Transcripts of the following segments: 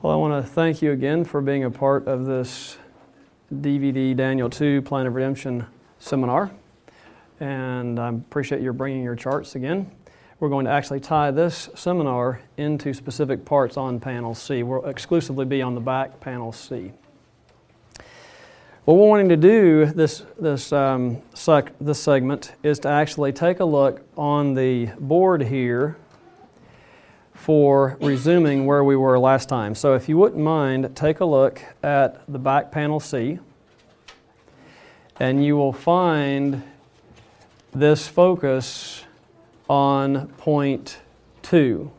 Well, I want to thank you again for being a part of this DVD Daniel 2 Plan of Redemption seminar. And I appreciate your bringing your charts again. We're going to actually tie this seminar into specific parts on panel C. We'll exclusively be on the back panel C. What we're wanting to do this, this, um, sec, this segment is to actually take a look on the board here for resuming where we were last time. So if you wouldn't mind, take a look at the back panel C, and you will find this focus on point two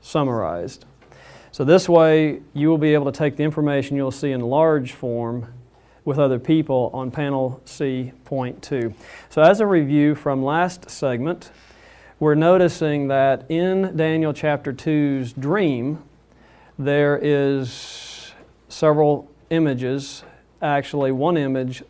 summarized. So this way, you will be able to take the information you'll see in large form with other people on panel C point two. So as a review from last segment, we're noticing that in Daniel chapter 2's dream, there is several images, actually, one image,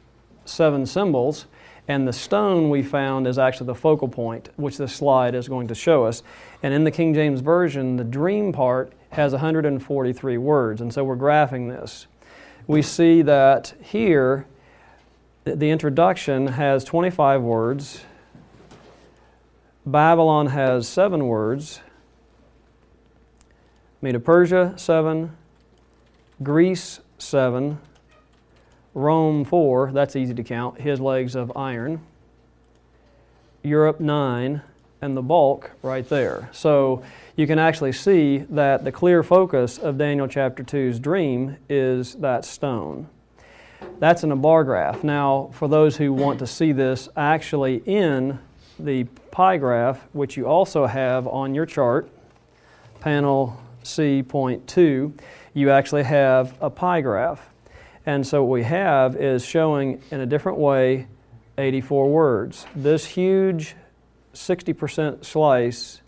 seven symbols, and the stone we found is actually the focal point, which this slide is going to show us. And in the King James Version, the dream part has 143 words, and so we're graphing this. We see that here, the introduction has 25 words, Babylon has seven words. Medo Persia, seven. Greece, seven. Rome, four. That's easy to count. His legs of iron. Europe, nine. And the bulk right there. So you can actually see that the clear focus of Daniel chapter 2's dream is that stone. That's in a bar graph. Now, for those who want to see this actually in the pie graph, which you also have on your chart, panel C.2, you actually have a pie graph. And so what we have is showing in a different way 84 words. This huge 60% slice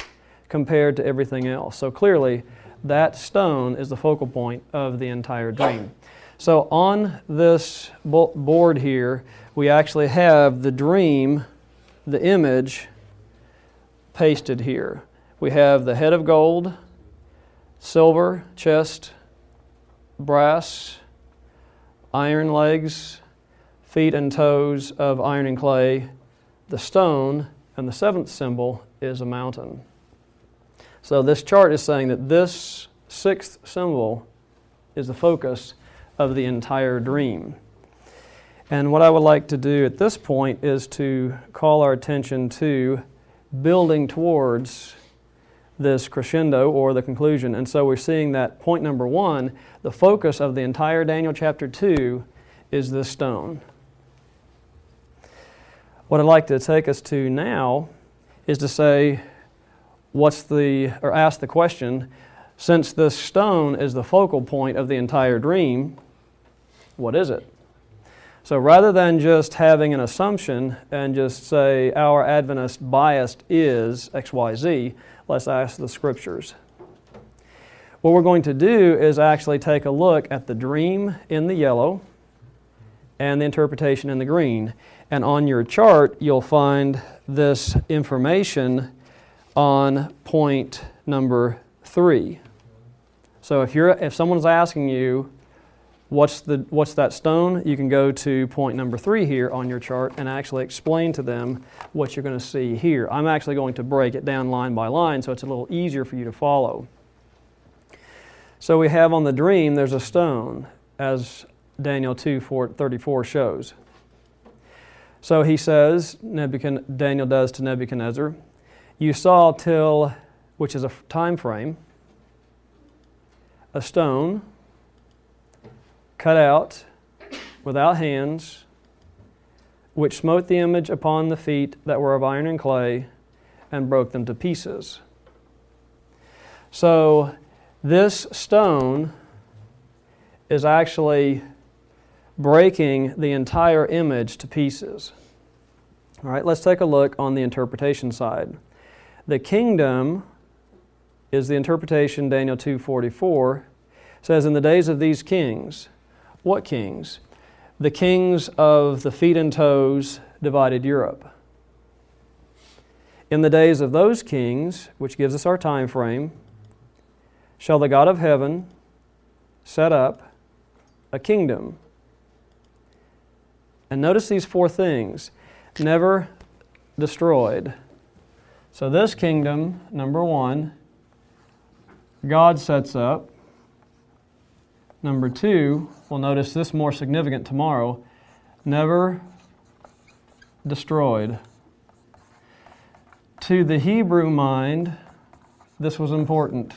compared to everything else. So clearly, that stone is the focal point of the entire dream. So on this board here, we actually have the dream the image pasted here. We have the head of gold, silver, chest, brass, iron legs, feet and toes of iron and clay, the stone, and the seventh symbol is a mountain. So this chart is saying that this sixth symbol is the focus of the entire dream. And what I would like to do at this point is to call our attention to building towards this crescendo or the conclusion. And so we're seeing that point number one, the focus of the entire Daniel chapter 2 is this stone. What I'd like to take us to now is to say, what's the, or ask the question, since this stone is the focal point of the entire dream, what is it? So rather than just having an assumption and just say our Adventist bias is XYZ, let's ask the scriptures. What we're going to do is actually take a look at the dream in the yellow and the interpretation in the green. And on your chart, you'll find this information on point number three. So if, you're, if someone's asking you, What's, the, what's that stone? You can go to point number three here on your chart and actually explain to them what you're going to see here. I'm actually going to break it down line by line so it's a little easier for you to follow. So we have on the dream, there's a stone, as Daniel 2 34 shows. So he says, Daniel does to Nebuchadnezzar, You saw till, which is a time frame, a stone cut out without hands, which smote the image upon the feet that were of iron and clay and broke them to pieces. So, this stone is actually breaking the entire image to pieces. All right, let's take a look on the interpretation side. The kingdom is the interpretation Daniel 2:44 says in the days of these kings what kings? The kings of the feet and toes divided Europe. In the days of those kings, which gives us our time frame, shall the God of heaven set up a kingdom. And notice these four things never destroyed. So, this kingdom, number one, God sets up. Number two, we'll notice this more significant tomorrow never destroyed. To the Hebrew mind, this was important.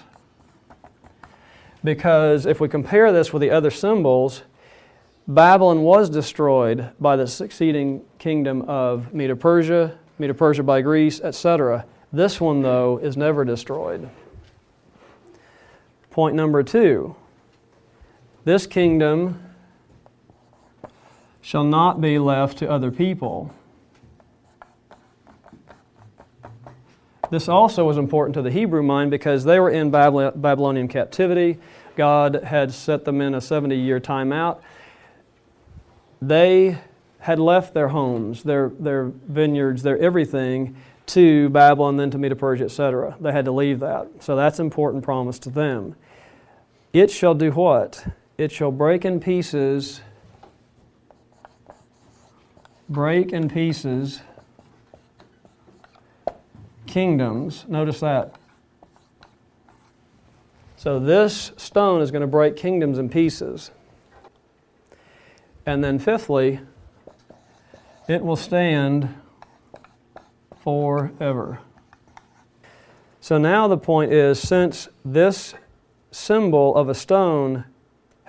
Because if we compare this with the other symbols, Babylon was destroyed by the succeeding kingdom of Medo Persia, Medo Persia by Greece, etc. This one, though, is never destroyed. Point number two this kingdom shall not be left to other people. This also was important to the Hebrew mind because they were in Babylonian captivity. God had set them in a 70 year timeout. They had left their homes, their, their vineyards, their everything to Babylon, then to Medo Persia, etc. They had to leave that. So that's important promise to them. It shall do what? It shall break in pieces, break in pieces kingdoms. Notice that. So this stone is going to break kingdoms in pieces. And then, fifthly, it will stand forever. So now the point is since this symbol of a stone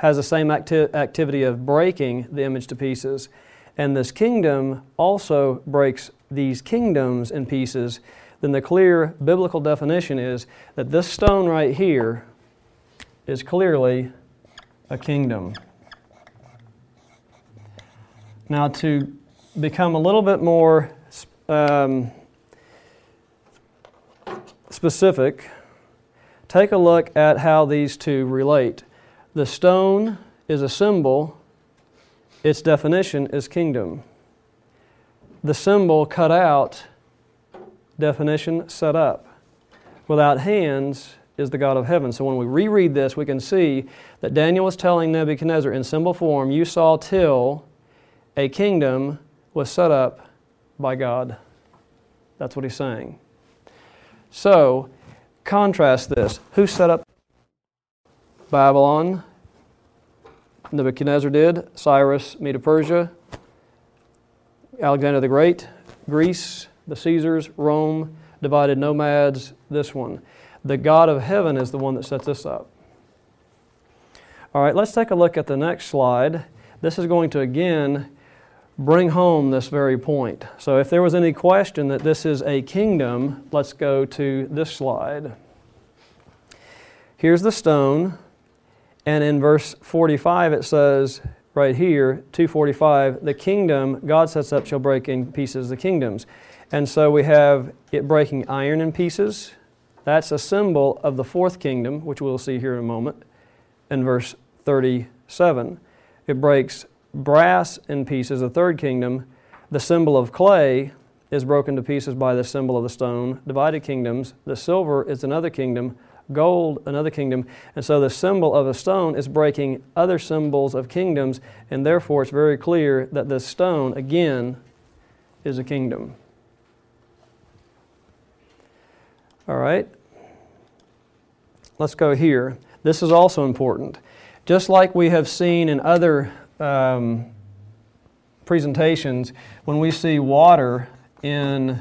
has the same acti- activity of breaking the image to pieces, and this kingdom also breaks these kingdoms in pieces, then the clear biblical definition is that this stone right here is clearly a kingdom. Now, to become a little bit more um, specific, take a look at how these two relate. The stone is a symbol, its definition is kingdom. The symbol cut out definition set up. Without hands is the God of heaven. So when we reread this, we can see that Daniel was telling Nebuchadnezzar in symbol form, You saw till a kingdom was set up by God. That's what he's saying. So, contrast this. Who set up Babylon? Nebuchadnezzar did. Cyrus, Medo Persia. Alexander the Great, Greece the Caesars, Rome, divided nomads, this one. The God of heaven is the one that sets this up. All right, let's take a look at the next slide. This is going to again bring home this very point. So, if there was any question that this is a kingdom, let's go to this slide. Here's the stone, and in verse 45 it says, right here, 245, the kingdom God sets up shall break in pieces the kingdoms. And so we have it breaking iron in pieces. That's a symbol of the fourth kingdom, which we'll see here in a moment, in verse 37. It breaks brass in pieces, the third kingdom. The symbol of clay is broken to pieces by the symbol of the stone, divided kingdoms. The silver is another kingdom, gold, another kingdom. And so the symbol of a stone is breaking other symbols of kingdoms, and therefore it's very clear that the stone, again, is a kingdom. All right? Let's go here. This is also important. Just like we have seen in other um, presentations, when we see water in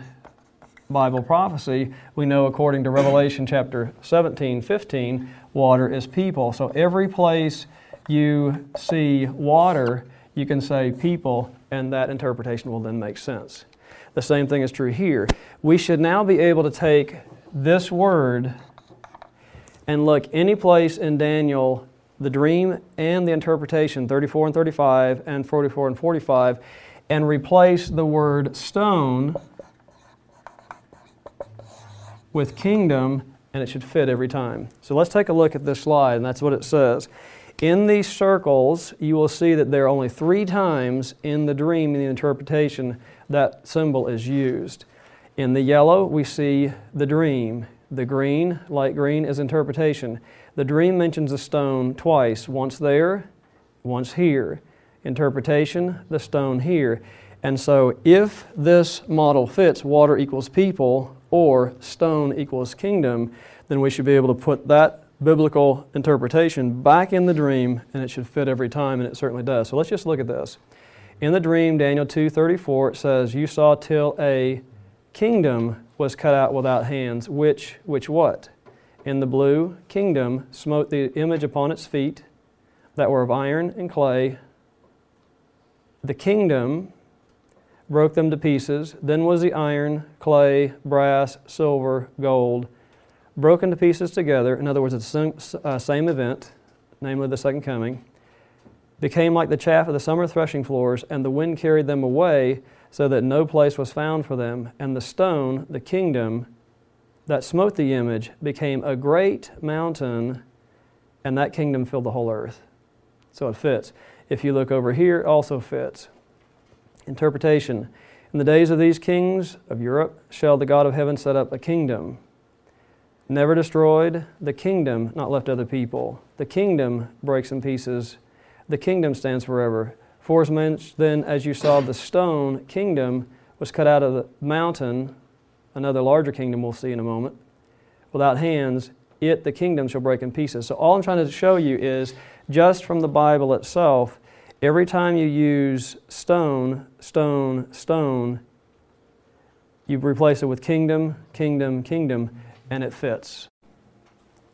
Bible prophecy, we know according to Revelation chapter 17, 15, water is people. So every place you see water, you can say people, and that interpretation will then make sense. The same thing is true here. We should now be able to take this word and look any place in Daniel, the dream and the interpretation, 34 and 35 and 44 and 45, and replace the word stone with kingdom, and it should fit every time. So let's take a look at this slide, and that's what it says. In these circles, you will see that there are only three times in the dream, in the interpretation, that symbol is used. In the yellow, we see the dream. The green, light green, is interpretation. The dream mentions the stone twice, once there, once here. Interpretation, the stone here. And so, if this model fits water equals people or stone equals kingdom, then we should be able to put that biblical interpretation back in the dream and it should fit every time and it certainly does. So let's just look at this. In the dream, Daniel 2:34 it says, "You saw till a kingdom was cut out without hands, which which what? In the blue kingdom smote the image upon its feet that were of iron and clay. The kingdom broke them to pieces. Then was the iron, clay, brass, silver, gold broken to pieces together. In other words, it's the same, uh, same event, namely the second coming. Became like the chaff of the summer threshing floors, and the wind carried them away, so that no place was found for them. And the stone, the kingdom that smote the image, became a great mountain, and that kingdom filled the whole earth. So it fits. If you look over here, it also fits. Interpretation In the days of these kings of Europe shall the God of heaven set up a kingdom, never destroyed, the kingdom not left other people. The kingdom breaks in pieces, the kingdom stands forever. For Forasmuch then, as you saw, the stone kingdom was cut out of the mountain, another larger kingdom we'll see in a moment, without hands, it, the kingdom, shall break in pieces. So, all I'm trying to show you is just from the Bible itself, every time you use stone, stone, stone, you replace it with kingdom, kingdom, kingdom, and it fits.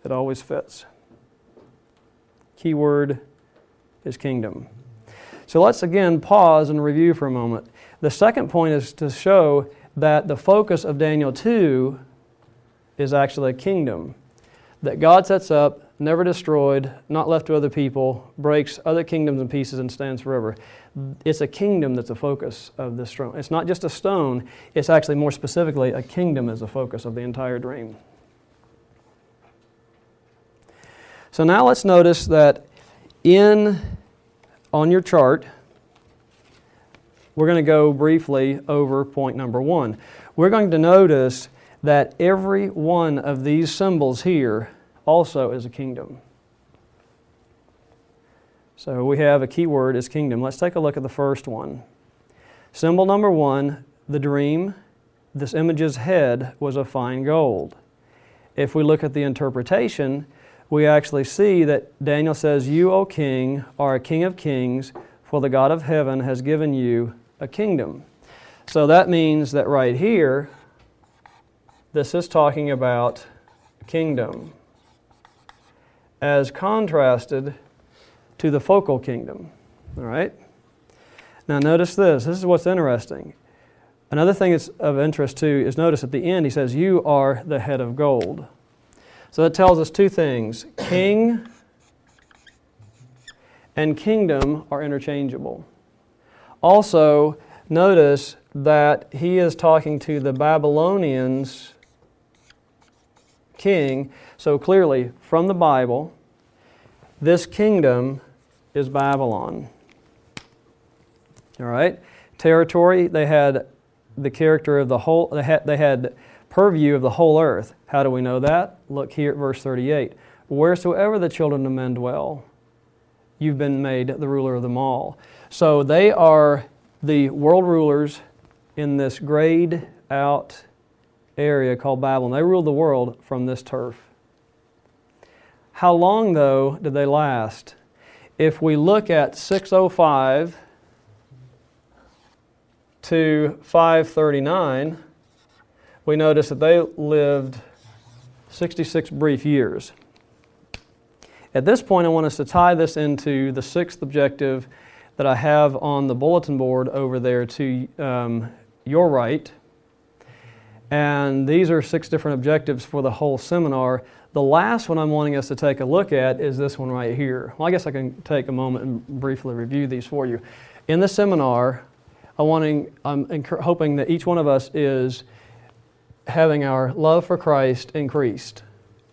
It always fits. Keyword is kingdom. So let's again pause and review for a moment. The second point is to show that the focus of Daniel 2 is actually a kingdom that God sets up, never destroyed, not left to other people, breaks other kingdoms in pieces and stands forever. It's a kingdom that's the focus of this throne. It's not just a stone, it's actually more specifically a kingdom is the focus of the entire dream. So now let's notice that in on your chart, we're going to go briefly over point number one. We're going to notice that every one of these symbols here also is a kingdom. So we have a key word is kingdom. Let's take a look at the first one. Symbol number one, the dream. This image's head was of fine gold. If we look at the interpretation, we actually see that Daniel says, You, O king, are a king of kings, for the God of heaven has given you a kingdom. So that means that right here, this is talking about kingdom as contrasted to the focal kingdom. All right? Now, notice this. This is what's interesting. Another thing that's of interest too is notice at the end he says, You are the head of gold. So that tells us two things king and kingdom are interchangeable. Also, notice that he is talking to the Babylonians king. So clearly, from the Bible, this kingdom is Babylon. All right? Territory, they had the character of the whole, they had, they had purview of the whole earth. How do we know that? Look here at verse 38. Wheresoever the children of men dwell, you've been made the ruler of them all. So they are the world rulers in this grayed out area called Babylon. They ruled the world from this turf. How long, though, did they last? If we look at 605 to 539, we notice that they lived 66 brief years. At this point, I want us to tie this into the sixth objective that I have on the bulletin board over there to um, your right. And these are six different objectives for the whole seminar. The last one I'm wanting us to take a look at is this one right here. Well, I guess I can take a moment and briefly review these for you. In the seminar, I wanting, I'm hoping that each one of us is having our love for Christ increased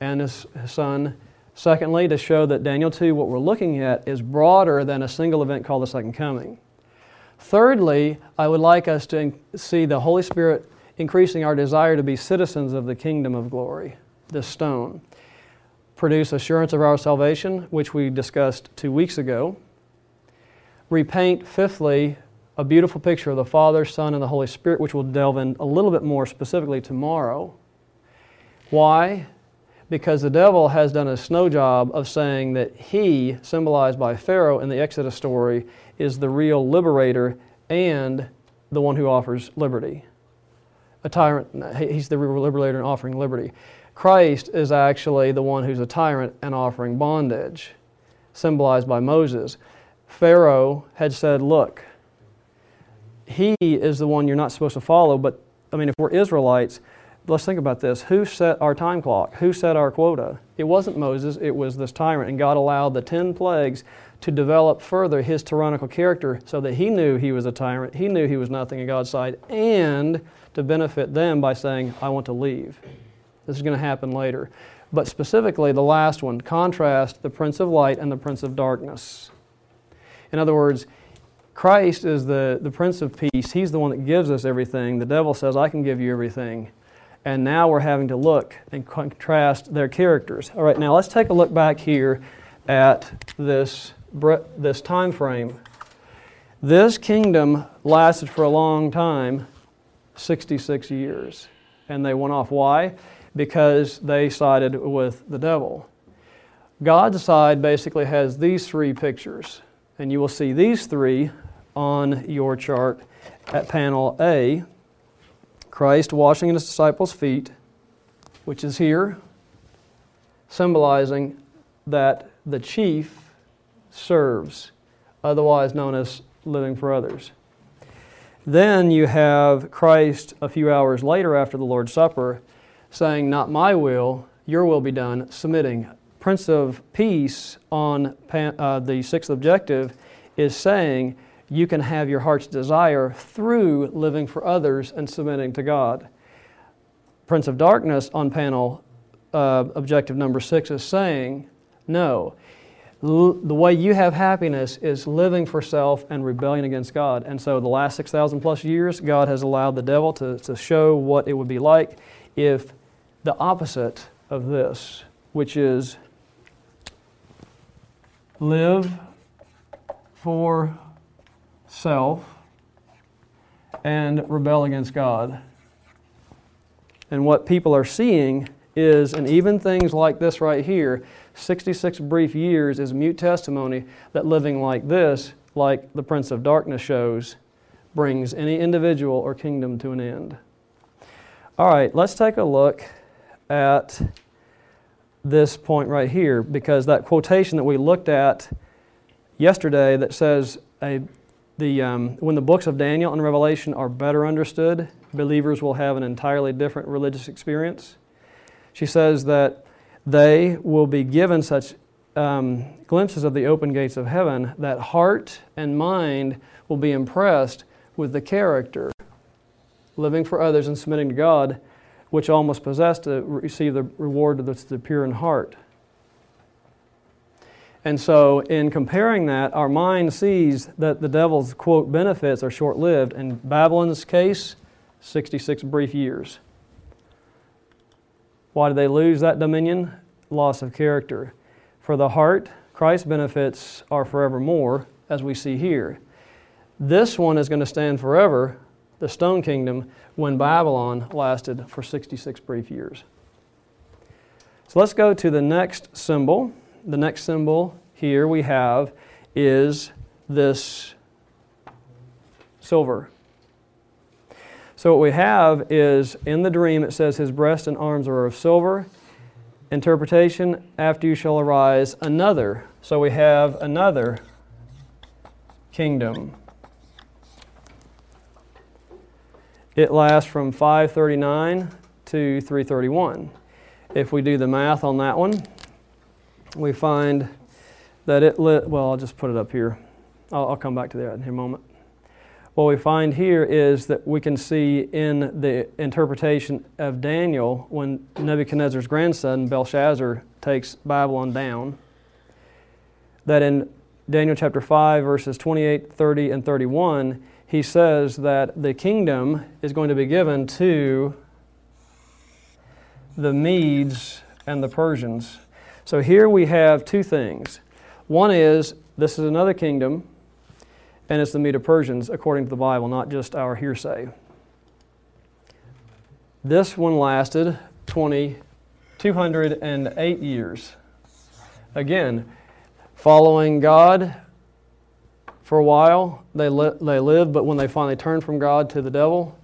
and His, his Son. Secondly, to show that Daniel 2, what we're looking at, is broader than a single event called the Second Coming. Thirdly, I would like us to see the Holy Spirit increasing our desire to be citizens of the kingdom of glory, this stone. produce assurance of our salvation, which we discussed two weeks ago. Repaint, fifthly, a beautiful picture of the Father, Son, and the Holy Spirit, which we'll delve in a little bit more specifically tomorrow. Why? Because the devil has done a snow job of saying that he, symbolized by Pharaoh in the Exodus story, is the real liberator and the one who offers liberty. A tyrant, he's the liberator and offering liberty. Christ is actually the one who's a tyrant and offering bondage, symbolized by Moses. Pharaoh had said, Look, he is the one you're not supposed to follow, but I mean, if we're Israelites, let's think about this. Who set our time clock? Who set our quota? It wasn't Moses, it was this tyrant, and God allowed the 10 plagues to develop further his tyrannical character so that he knew he was a tyrant, he knew he was nothing in God's sight, and to benefit them by saying, I want to leave. This is going to happen later. But specifically, the last one contrast the Prince of Light and the Prince of Darkness. In other words, Christ is the, the Prince of Peace. He's the one that gives us everything. The devil says, I can give you everything. And now we're having to look and contrast their characters. All right, now let's take a look back here at this, this time frame. This kingdom lasted for a long time 66 years. And they went off. Why? Because they sided with the devil. God's side basically has these three pictures. And you will see these three on your chart at panel A Christ washing his disciples' feet, which is here, symbolizing that the chief serves, otherwise known as living for others. Then you have Christ a few hours later after the Lord's Supper saying, Not my will, your will be done, submitting. Prince of Peace on uh, the sixth objective is saying, you can have your heart's desire through living for others and submitting to God. Prince of Darkness on panel uh, objective number six is saying, no, L- the way you have happiness is living for self and rebellion against God. And so, the last 6,000 plus years, God has allowed the devil to, to show what it would be like if the opposite of this, which is live for self and rebel against God. And what people are seeing is, and even things like this right here, 66 brief years is mute testimony that living like this, like the Prince of Darkness shows, brings any individual or kingdom to an end. All right, let's take a look at this point right here because that quotation that we looked at yesterday that says a the, um, when the books of Daniel and Revelation are better understood, believers will have an entirely different religious experience. She says that they will be given such um, glimpses of the open gates of heaven that heart and mind will be impressed with the character, living for others and submitting to God, which almost possess to receive the reward that's the pure in heart. And so, in comparing that, our mind sees that the devil's, quote, benefits are short lived. In Babylon's case, 66 brief years. Why did they lose that dominion? Loss of character. For the heart, Christ's benefits are forevermore, as we see here. This one is going to stand forever, the stone kingdom, when Babylon lasted for 66 brief years. So let's go to the next symbol the next symbol here we have is this silver. So, what we have is in the dream, it says, His breast and arms are of silver. Interpretation, after you shall arise another. So, we have another kingdom. It lasts from 539 to 331. If we do the math on that one, we find that it lit, well, I'll just put it up here. I'll, I'll come back to that in a moment. What we find here is that we can see in the interpretation of Daniel when Nebuchadnezzar's grandson, Belshazzar, takes Babylon down, that in Daniel chapter 5, verses 28, 30, and 31, he says that the kingdom is going to be given to the Medes and the Persians. So here we have two things. One is this is another kingdom, and it's the Medo Persians, according to the Bible, not just our hearsay. This one lasted 20, 208 years. Again, following God for a while, they, li- they lived, but when they finally turned from God to the devil,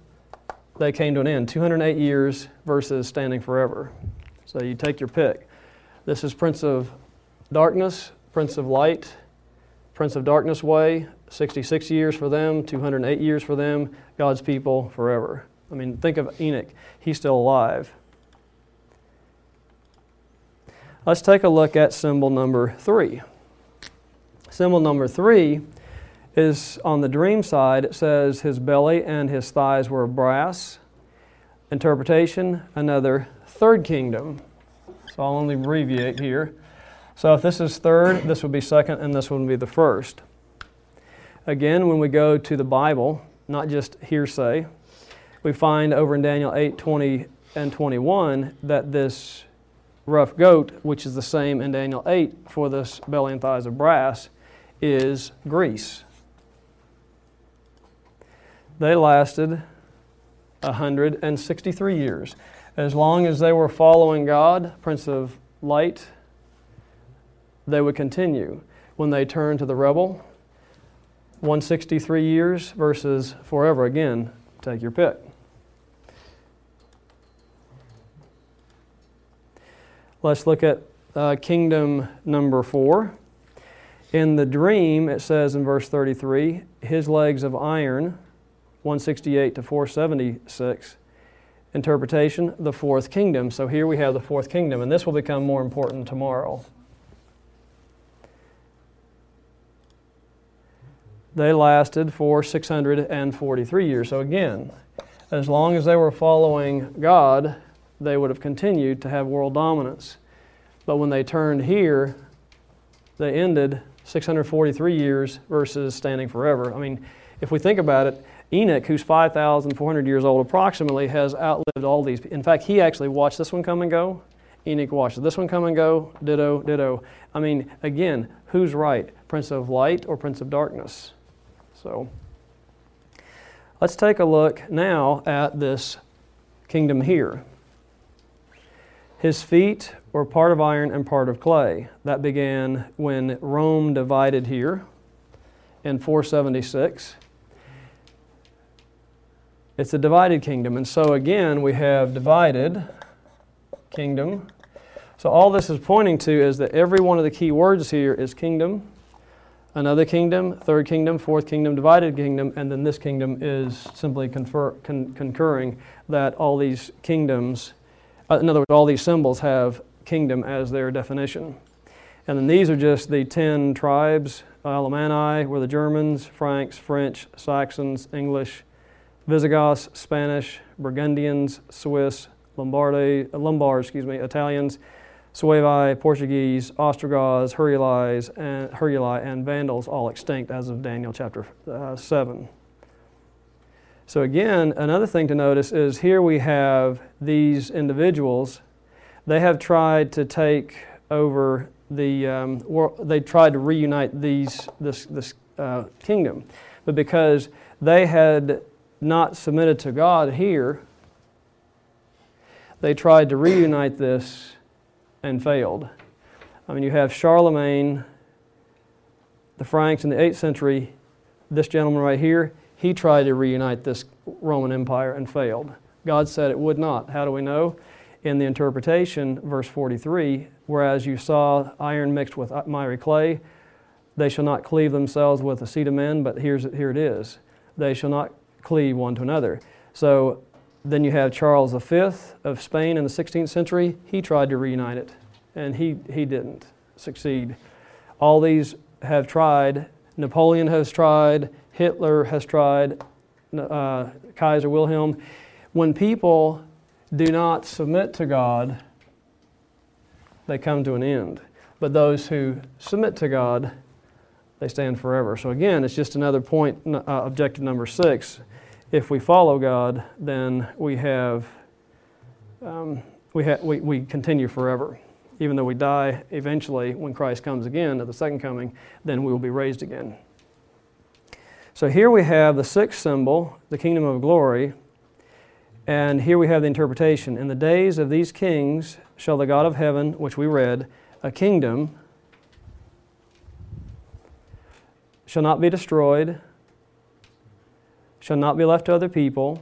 they came to an end. 208 years versus standing forever. So you take your pick. This is Prince of Darkness, Prince of Light, Prince of Darkness way, 66 years for them, 208 years for them, God's people forever. I mean, think of Enoch. He's still alive. Let's take a look at symbol number three. Symbol number three is on the dream side, it says his belly and his thighs were brass. Interpretation, another third kingdom. So I'll only abbreviate here. So if this is third, this would be second, and this would be the first. Again, when we go to the Bible, not just hearsay, we find over in Daniel 8 20 and 21 that this rough goat, which is the same in Daniel 8 for this belly and thighs of brass, is Greece. They lasted 163 years. As long as they were following God, Prince of Light, they would continue. When they turned to the rebel, 163 years versus forever. Again, take your pick. Let's look at uh, kingdom number four. In the dream, it says in verse 33, his legs of iron, 168 to 476. Interpretation, the fourth kingdom. So here we have the fourth kingdom, and this will become more important tomorrow. They lasted for 643 years. So again, as long as they were following God, they would have continued to have world dominance. But when they turned here, they ended 643 years versus standing forever. I mean, if we think about it, Enoch, who's 5,400 years old approximately, has outlived all these. In fact, he actually watched this one come and go. Enoch watched this one come and go. Ditto, ditto. I mean, again, who's right? Prince of light or Prince of darkness? So, let's take a look now at this kingdom here. His feet were part of iron and part of clay. That began when Rome divided here in 476. It's a divided kingdom. And so again, we have divided kingdom. So all this is pointing to is that every one of the key words here is kingdom, another kingdom, third kingdom, fourth kingdom, divided kingdom, and then this kingdom is simply confer, con, concurring that all these kingdoms uh, in other words, all these symbols have kingdom as their definition. And then these are just the ten tribes. Alemanni were the Germans, Franks, French, Saxons, English, Visigoths, Spanish, Burgundians, Swiss, Lombardi, Lombards, excuse me, Italians, Suevi, Portuguese, Ostrogoths, Heruli, and, Heruli, and Vandals all extinct as of Daniel chapter uh, 7. So, again, another thing to notice is here we have these individuals. They have tried to take over the, um, they tried to reunite these, this, this uh, kingdom. But because they had not submitted to God here, they tried to reunite this and failed. I mean, you have Charlemagne, the Franks in the 8th century, this gentleman right here, he tried to reunite this Roman Empire and failed. God said it would not. How do we know? In the interpretation, verse 43, whereas you saw iron mixed with miry clay, they shall not cleave themselves with the seed of men, but here's, here it is. They shall not cleave one to another. So then you have Charles V of Spain in the 16th century. He tried to reunite it, and he, he didn't succeed. All these have tried. Napoleon has tried. Hitler has tried, uh, Kaiser Wilhelm. When people do not submit to God, they come to an end. But those who submit to God, they stand forever. So again, it's just another point, uh, objective number six. If we follow God, then we have um, we, ha- we, we continue forever. even though we die eventually when Christ comes again at the second coming, then we will be raised again. So here we have the sixth symbol, the kingdom of glory, and here we have the interpretation. In the days of these kings shall the God of heaven, which we read, a kingdom shall not be destroyed, shall not be left to other people,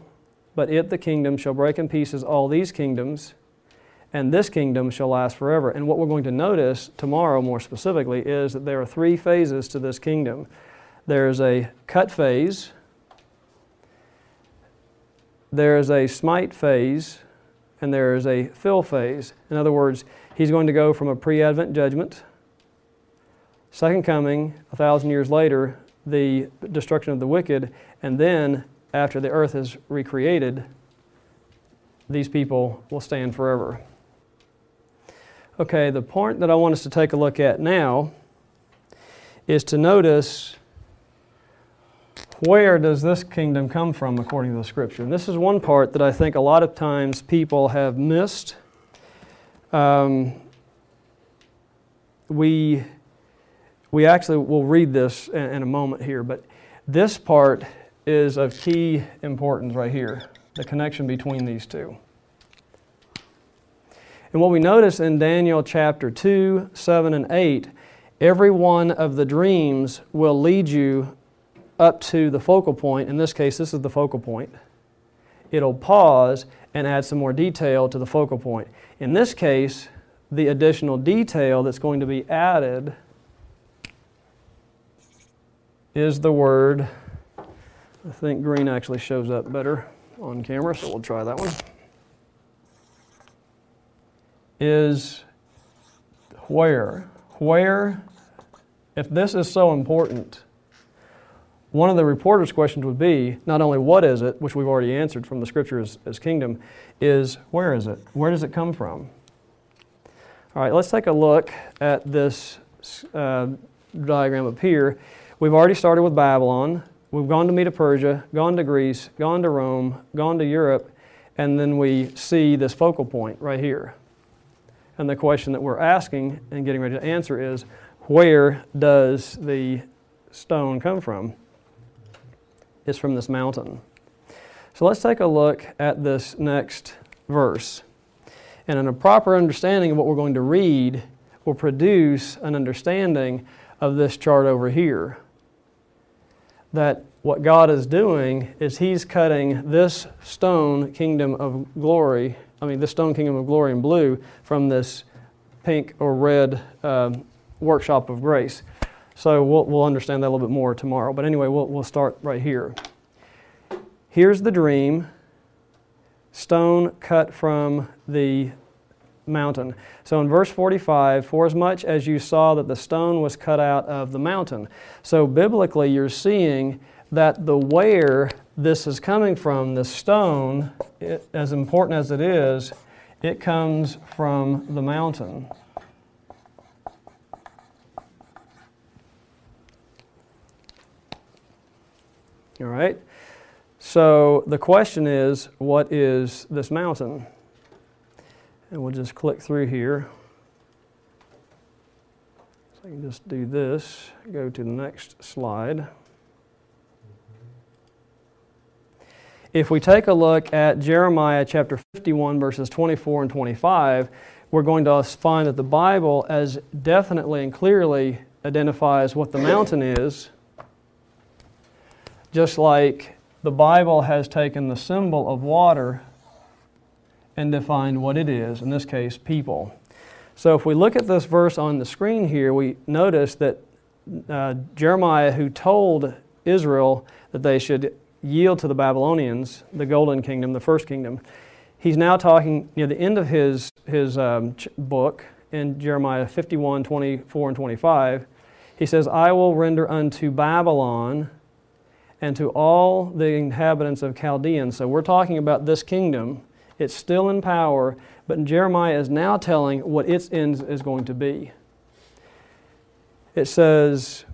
but it, the kingdom, shall break in pieces all these kingdoms, and this kingdom shall last forever. And what we're going to notice tomorrow, more specifically, is that there are three phases to this kingdom there's a cut phase, there is a smite phase, and there is a fill phase. In other words, he's going to go from a pre Advent judgment, second coming, a thousand years later, the destruction of the wicked, and then after the earth is recreated, these people will stand forever. Okay, the point that I want us to take a look at now is to notice where does this kingdom come from according to the scripture? And this is one part that I think a lot of times people have missed. Um, we, we actually will read this in, in a moment here, but this part is of key importance right here the connection between these two. And what we notice in Daniel chapter 2, 7, and 8, every one of the dreams will lead you up to the focal point. In this case, this is the focal point. It'll pause and add some more detail to the focal point. In this case, the additional detail that's going to be added is the word. I think green actually shows up better on camera, so we'll try that one. Is where. Where, if this is so important, one of the reporter's questions would be not only what is it, which we've already answered from the scripture as, as kingdom, is where is it? Where does it come from? All right, let's take a look at this uh, diagram up here. We've already started with Babylon. We've gone to Medo Persia, gone to Greece, gone to Rome, gone to Europe, and then we see this focal point right here. And the question that we're asking and getting ready to answer is where does the stone come from? It's from this mountain. So let's take a look at this next verse. And in a proper understanding of what we're going to read will produce an understanding of this chart over here. That what God is doing is He's cutting this stone kingdom of glory, I mean, this stone kingdom of glory in blue from this pink or red uh, workshop of grace. So we'll, we'll understand that a little bit more tomorrow. But anyway, we'll, we'll start right here. Here's the dream stone cut from the mountain. So in verse 45, for as much as you saw that the stone was cut out of the mountain. So biblically, you're seeing that the where this is coming from, the stone, it, as important as it is, it comes from the mountain. All right? So the question is, what is this mountain? And we'll just click through here. So I can just do this, go to the next slide. If we take a look at Jeremiah chapter 51, verses 24 and 25, we're going to find that the Bible as definitely and clearly identifies what the mountain is just like the Bible has taken the symbol of water and define what it is, in this case, people. So if we look at this verse on the screen here, we notice that uh, Jeremiah, who told Israel that they should yield to the Babylonians, the golden kingdom, the first kingdom, he's now talking near the end of his, his um, book in Jeremiah 51, 24, and 25. He says, I will render unto Babylon and to all the inhabitants of Chaldeans. So we're talking about this kingdom. It's still in power, but Jeremiah is now telling what its end is going to be. It says,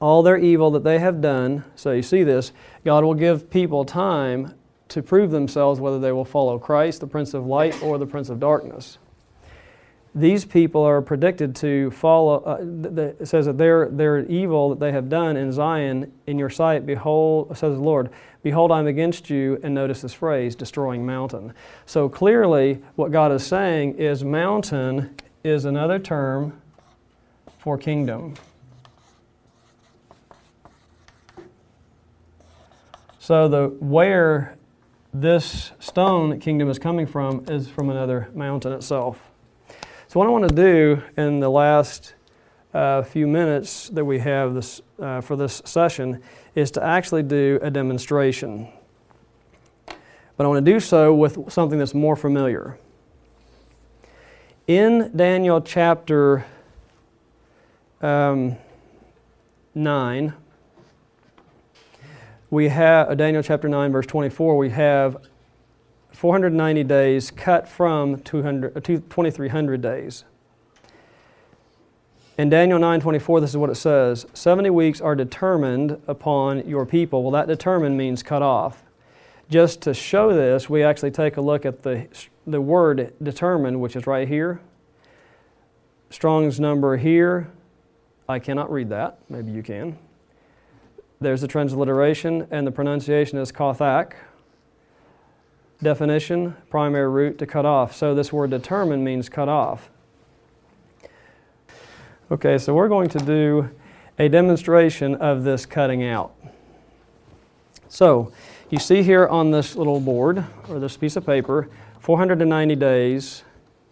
all their evil that they have done, so you see this, God will give people time to prove themselves whether they will follow Christ, the Prince of Light, or the Prince of Darkness. these people are predicted to follow. Uh, it says that their, their evil that they have done in Zion in your sight, behold, says the Lord, behold, I'm against you. And notice this phrase, destroying mountain. So clearly, what God is saying is mountain is another term for kingdom. So the where this stone kingdom is coming from is from another mountain itself. So, what I want to do in the last uh, few minutes that we have this, uh, for this session is to actually do a demonstration. But I want to do so with something that's more familiar. In Daniel chapter um, 9, we have uh, Daniel chapter 9, verse 24, we have 490 days cut from 200, uh, 2300 days. In Daniel 9:24 this is what it says, 70 weeks are determined upon your people. Well that determined means cut off. Just to show this, we actually take a look at the the word determined which is right here. Strong's number here. I cannot read that. Maybe you can. There's the transliteration and the pronunciation is Kothak definition, primary root to cut off. So this word determined means cut off. Okay, so we're going to do a demonstration of this cutting out. So you see here on this little board or this piece of paper 490 days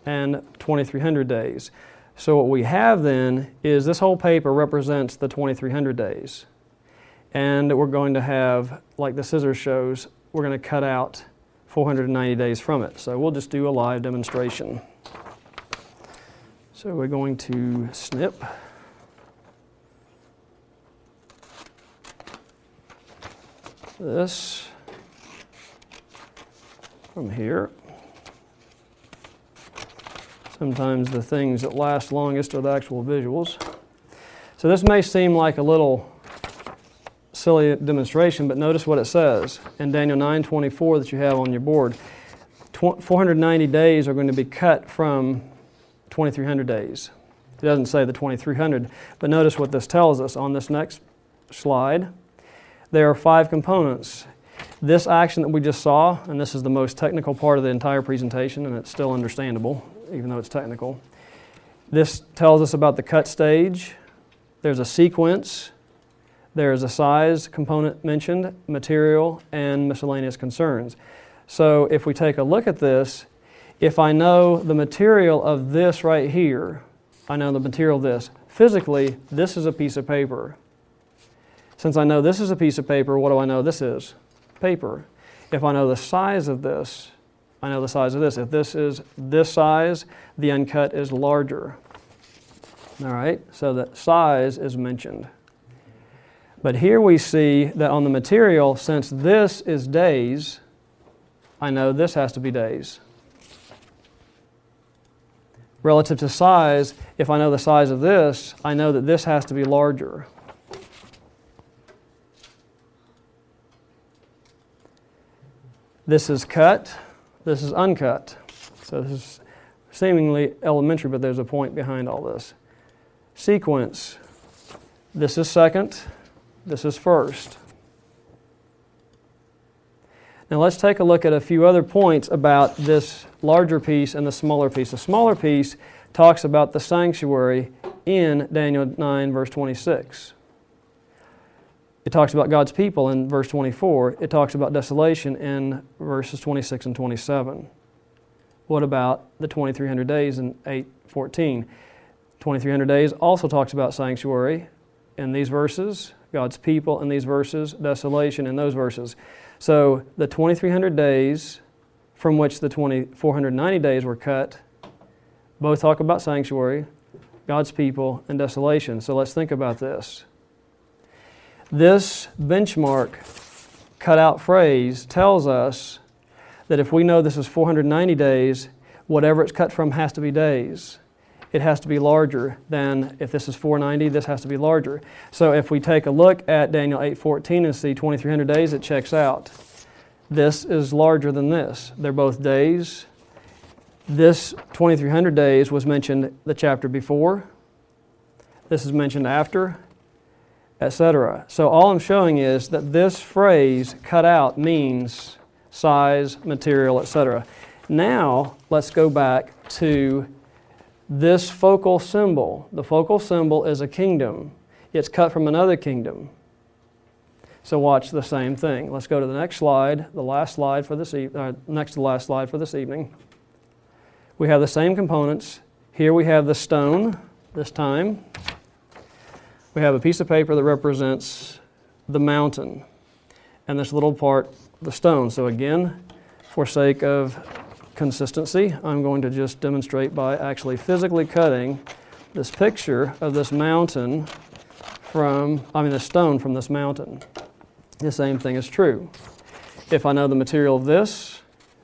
and 2300 days. So what we have then is this whole paper represents the 2300 days. And we're going to have, like the scissors shows, we're going to cut out 490 days from it. So we'll just do a live demonstration. So we're going to snip. This from here. Sometimes the things that last longest are the actual visuals. So this may seem like a little silly demonstration, but notice what it says in Daniel 9:24 that you have on your board. 490 days are going to be cut from 2300 days. It doesn't say the 2300, but notice what this tells us on this next slide. There are five components. This action that we just saw, and this is the most technical part of the entire presentation, and it's still understandable, even though it's technical. This tells us about the cut stage. There's a sequence, there is a size component mentioned, material, and miscellaneous concerns. So if we take a look at this, if I know the material of this right here, I know the material of this. Physically, this is a piece of paper. Since I know this is a piece of paper, what do I know this is? Paper. If I know the size of this, I know the size of this. If this is this size, the uncut is larger. All right, so the size is mentioned. But here we see that on the material, since this is days, I know this has to be days. Relative to size, if I know the size of this, I know that this has to be larger. This is cut, this is uncut. So this is seemingly elementary, but there's a point behind all this. Sequence. This is second, this is first. Now let's take a look at a few other points about this larger piece and the smaller piece. The smaller piece talks about the sanctuary in Daniel 9, verse 26. It talks about God's people in verse 24. It talks about desolation in verses 26 and 27. What about the 2300 days in 8:14? 2300 days also talks about sanctuary in these verses. God's people in these verses, desolation in those verses. So the 2300 days from which the 2490 days were cut both talk about sanctuary, God's people, and desolation. So let's think about this. This benchmark cutout phrase tells us that if we know this is 490 days, whatever it's cut from has to be days it has to be larger than if this is 490 this has to be larger so if we take a look at daniel 8.14 and see 2300 days it checks out this is larger than this they're both days This 2300 days was mentioned the chapter before. This is mentioned after, etc. So all I'm showing is that this phrase cut out means size, material, etc. Now let's go back to this focal symbol. The focal symbol is a kingdom. It's cut from another kingdom. So watch the same thing. Let's go to the next slide, the last slide for this e- uh, next to the last slide for this evening. We have the same components. Here we have the stone this time. We have a piece of paper that represents the mountain and this little part, the stone. So again, for sake of consistency, I'm going to just demonstrate by actually physically cutting this picture of this mountain from, I mean, the stone from this mountain. The same thing is true. If I know the material of this,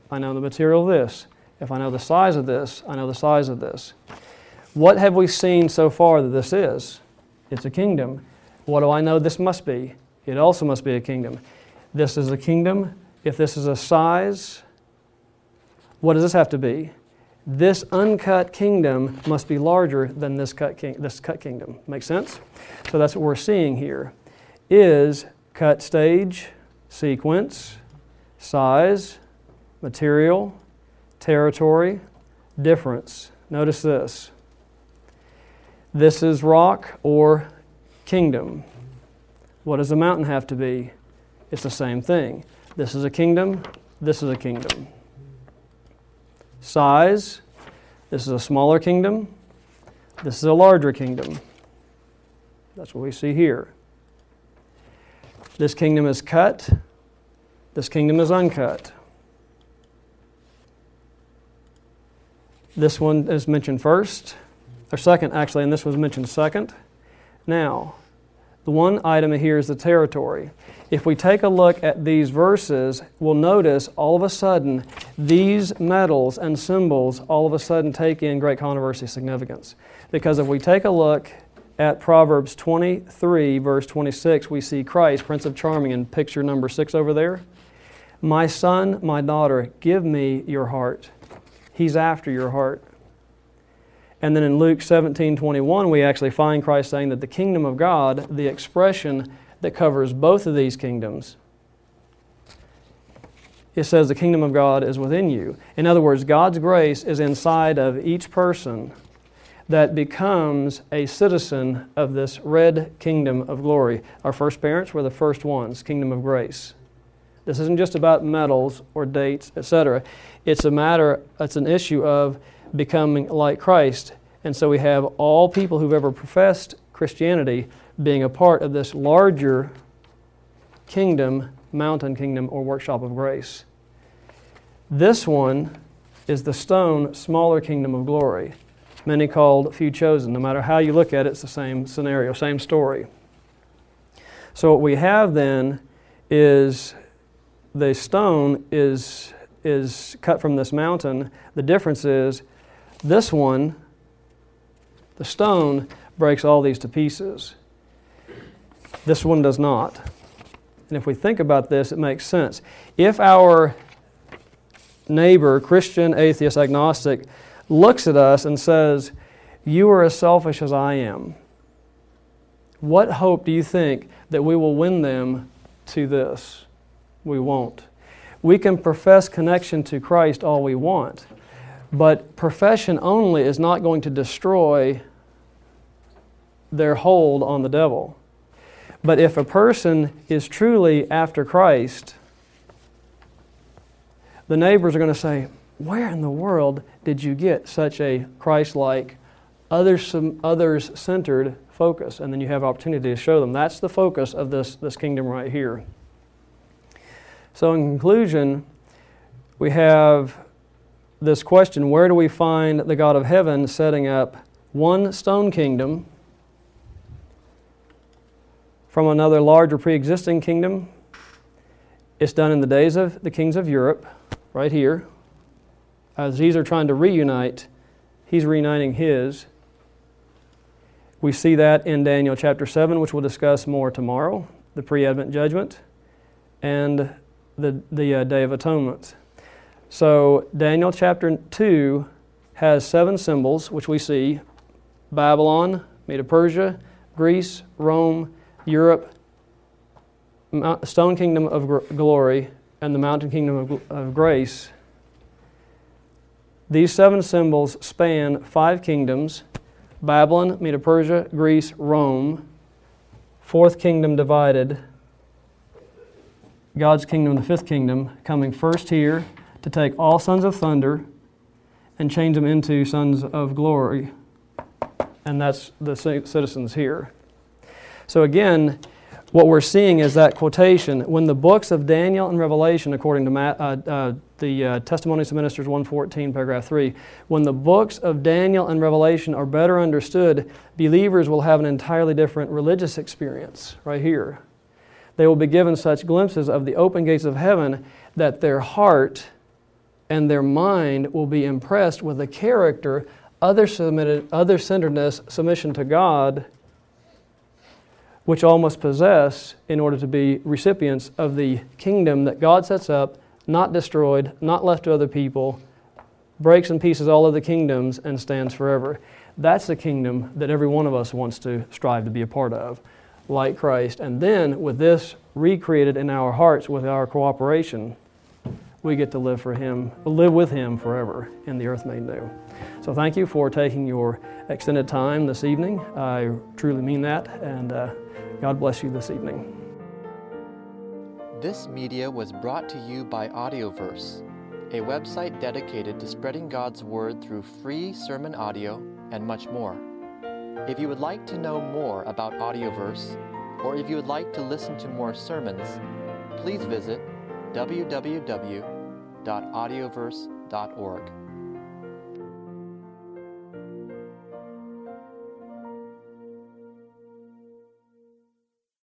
I know the material of this. If I know the size of this, I know the size of this. What have we seen so far that this is? It's a kingdom. What do I know this must be? It also must be a kingdom. This is a kingdom. If this is a size, what does this have to be? This uncut kingdom must be larger than this cut, king, this cut kingdom. Make sense? So that's what we're seeing here. Is cut stage, sequence, size, material, territory, difference. Notice this. This is rock or kingdom. What does a mountain have to be? It's the same thing. This is a kingdom, this is a kingdom. Size, this is a smaller kingdom, this is a larger kingdom. That's what we see here. This kingdom is cut, this kingdom is uncut. This one is mentioned first, or second, actually, and this was mentioned second. Now, the one item here is the territory. If we take a look at these verses, we'll notice all of a sudden these metals and symbols all of a sudden take in great controversy significance. Because if we take a look at Proverbs 23, verse 26, we see Christ, Prince of Charming, in picture number six over there. My son, my daughter, give me your heart. He's after your heart. And then in Luke 17, 21, we actually find Christ saying that the kingdom of God, the expression that covers both of these kingdoms, it says the kingdom of God is within you. In other words, God's grace is inside of each person that becomes a citizen of this red kingdom of glory. Our first parents were the first ones, kingdom of grace. This isn't just about medals or dates, etc. It's a matter, it's an issue of becoming like Christ. And so we have all people who've ever professed Christianity being a part of this larger kingdom, mountain kingdom, or workshop of grace. This one is the stone, smaller kingdom of glory many called, few chosen. No matter how you look at it, it's the same scenario, same story. So what we have then is the stone is, is cut from this mountain. The difference is this one, the stone, breaks all these to pieces. This one does not. And if we think about this, it makes sense. If our neighbor, Christian, atheist, agnostic, looks at us and says, You are as selfish as I am. What hope do you think that we will win them to this? We won't. We can profess connection to Christ all we want, but profession only is not going to destroy their hold on the devil. But if a person is truly after Christ, the neighbors are going to say, where in the world did you get such a Christ like, others centered focus? And then you have opportunity to show them. That's the focus of this, this kingdom right here. So, in conclusion, we have this question where do we find the God of heaven setting up one stone kingdom from another larger pre existing kingdom? It's done in the days of the kings of Europe, right here as these are trying to reunite, he's reuniting his. We see that in Daniel chapter 7, which we'll discuss more tomorrow the pre Advent judgment and the, the uh, Day of Atonement. So, Daniel chapter 2 has seven symbols, which we see Babylon, Medo Persia, Greece, Rome, Europe, Stone Kingdom of Glory, and the Mountain Kingdom of Grace. These seven symbols span five kingdoms Babylon, Medo Persia, Greece, Rome, fourth kingdom divided, God's kingdom, the fifth kingdom, coming first here to take all sons of thunder and change them into sons of glory. And that's the citizens here. So again, what we're seeing is that quotation when the books of Daniel and Revelation, according to Matt, uh, uh, the uh, Testimonies of Ministers 114, paragraph 3, when the books of Daniel and Revelation are better understood, believers will have an entirely different religious experience right here. They will be given such glimpses of the open gates of heaven that their heart and their mind will be impressed with the character, other centeredness, submission to God, which all must possess in order to be recipients of the kingdom that God sets up, not destroyed, not left to other people, breaks in pieces all of the kingdoms, and stands forever. That's the kingdom that every one of us wants to strive to be a part of like Christ. And then, with this recreated in our hearts with our cooperation, we get to live for Him, live with Him forever in the earth made new. So, thank you for taking your extended time this evening. I truly mean that, and uh, God bless you this evening. This media was brought to you by Audioverse, a website dedicated to spreading God's Word through free sermon audio and much more. If you would like to know more about Audioverse, or if you would like to listen to more sermons, please visit www.audioverse.org.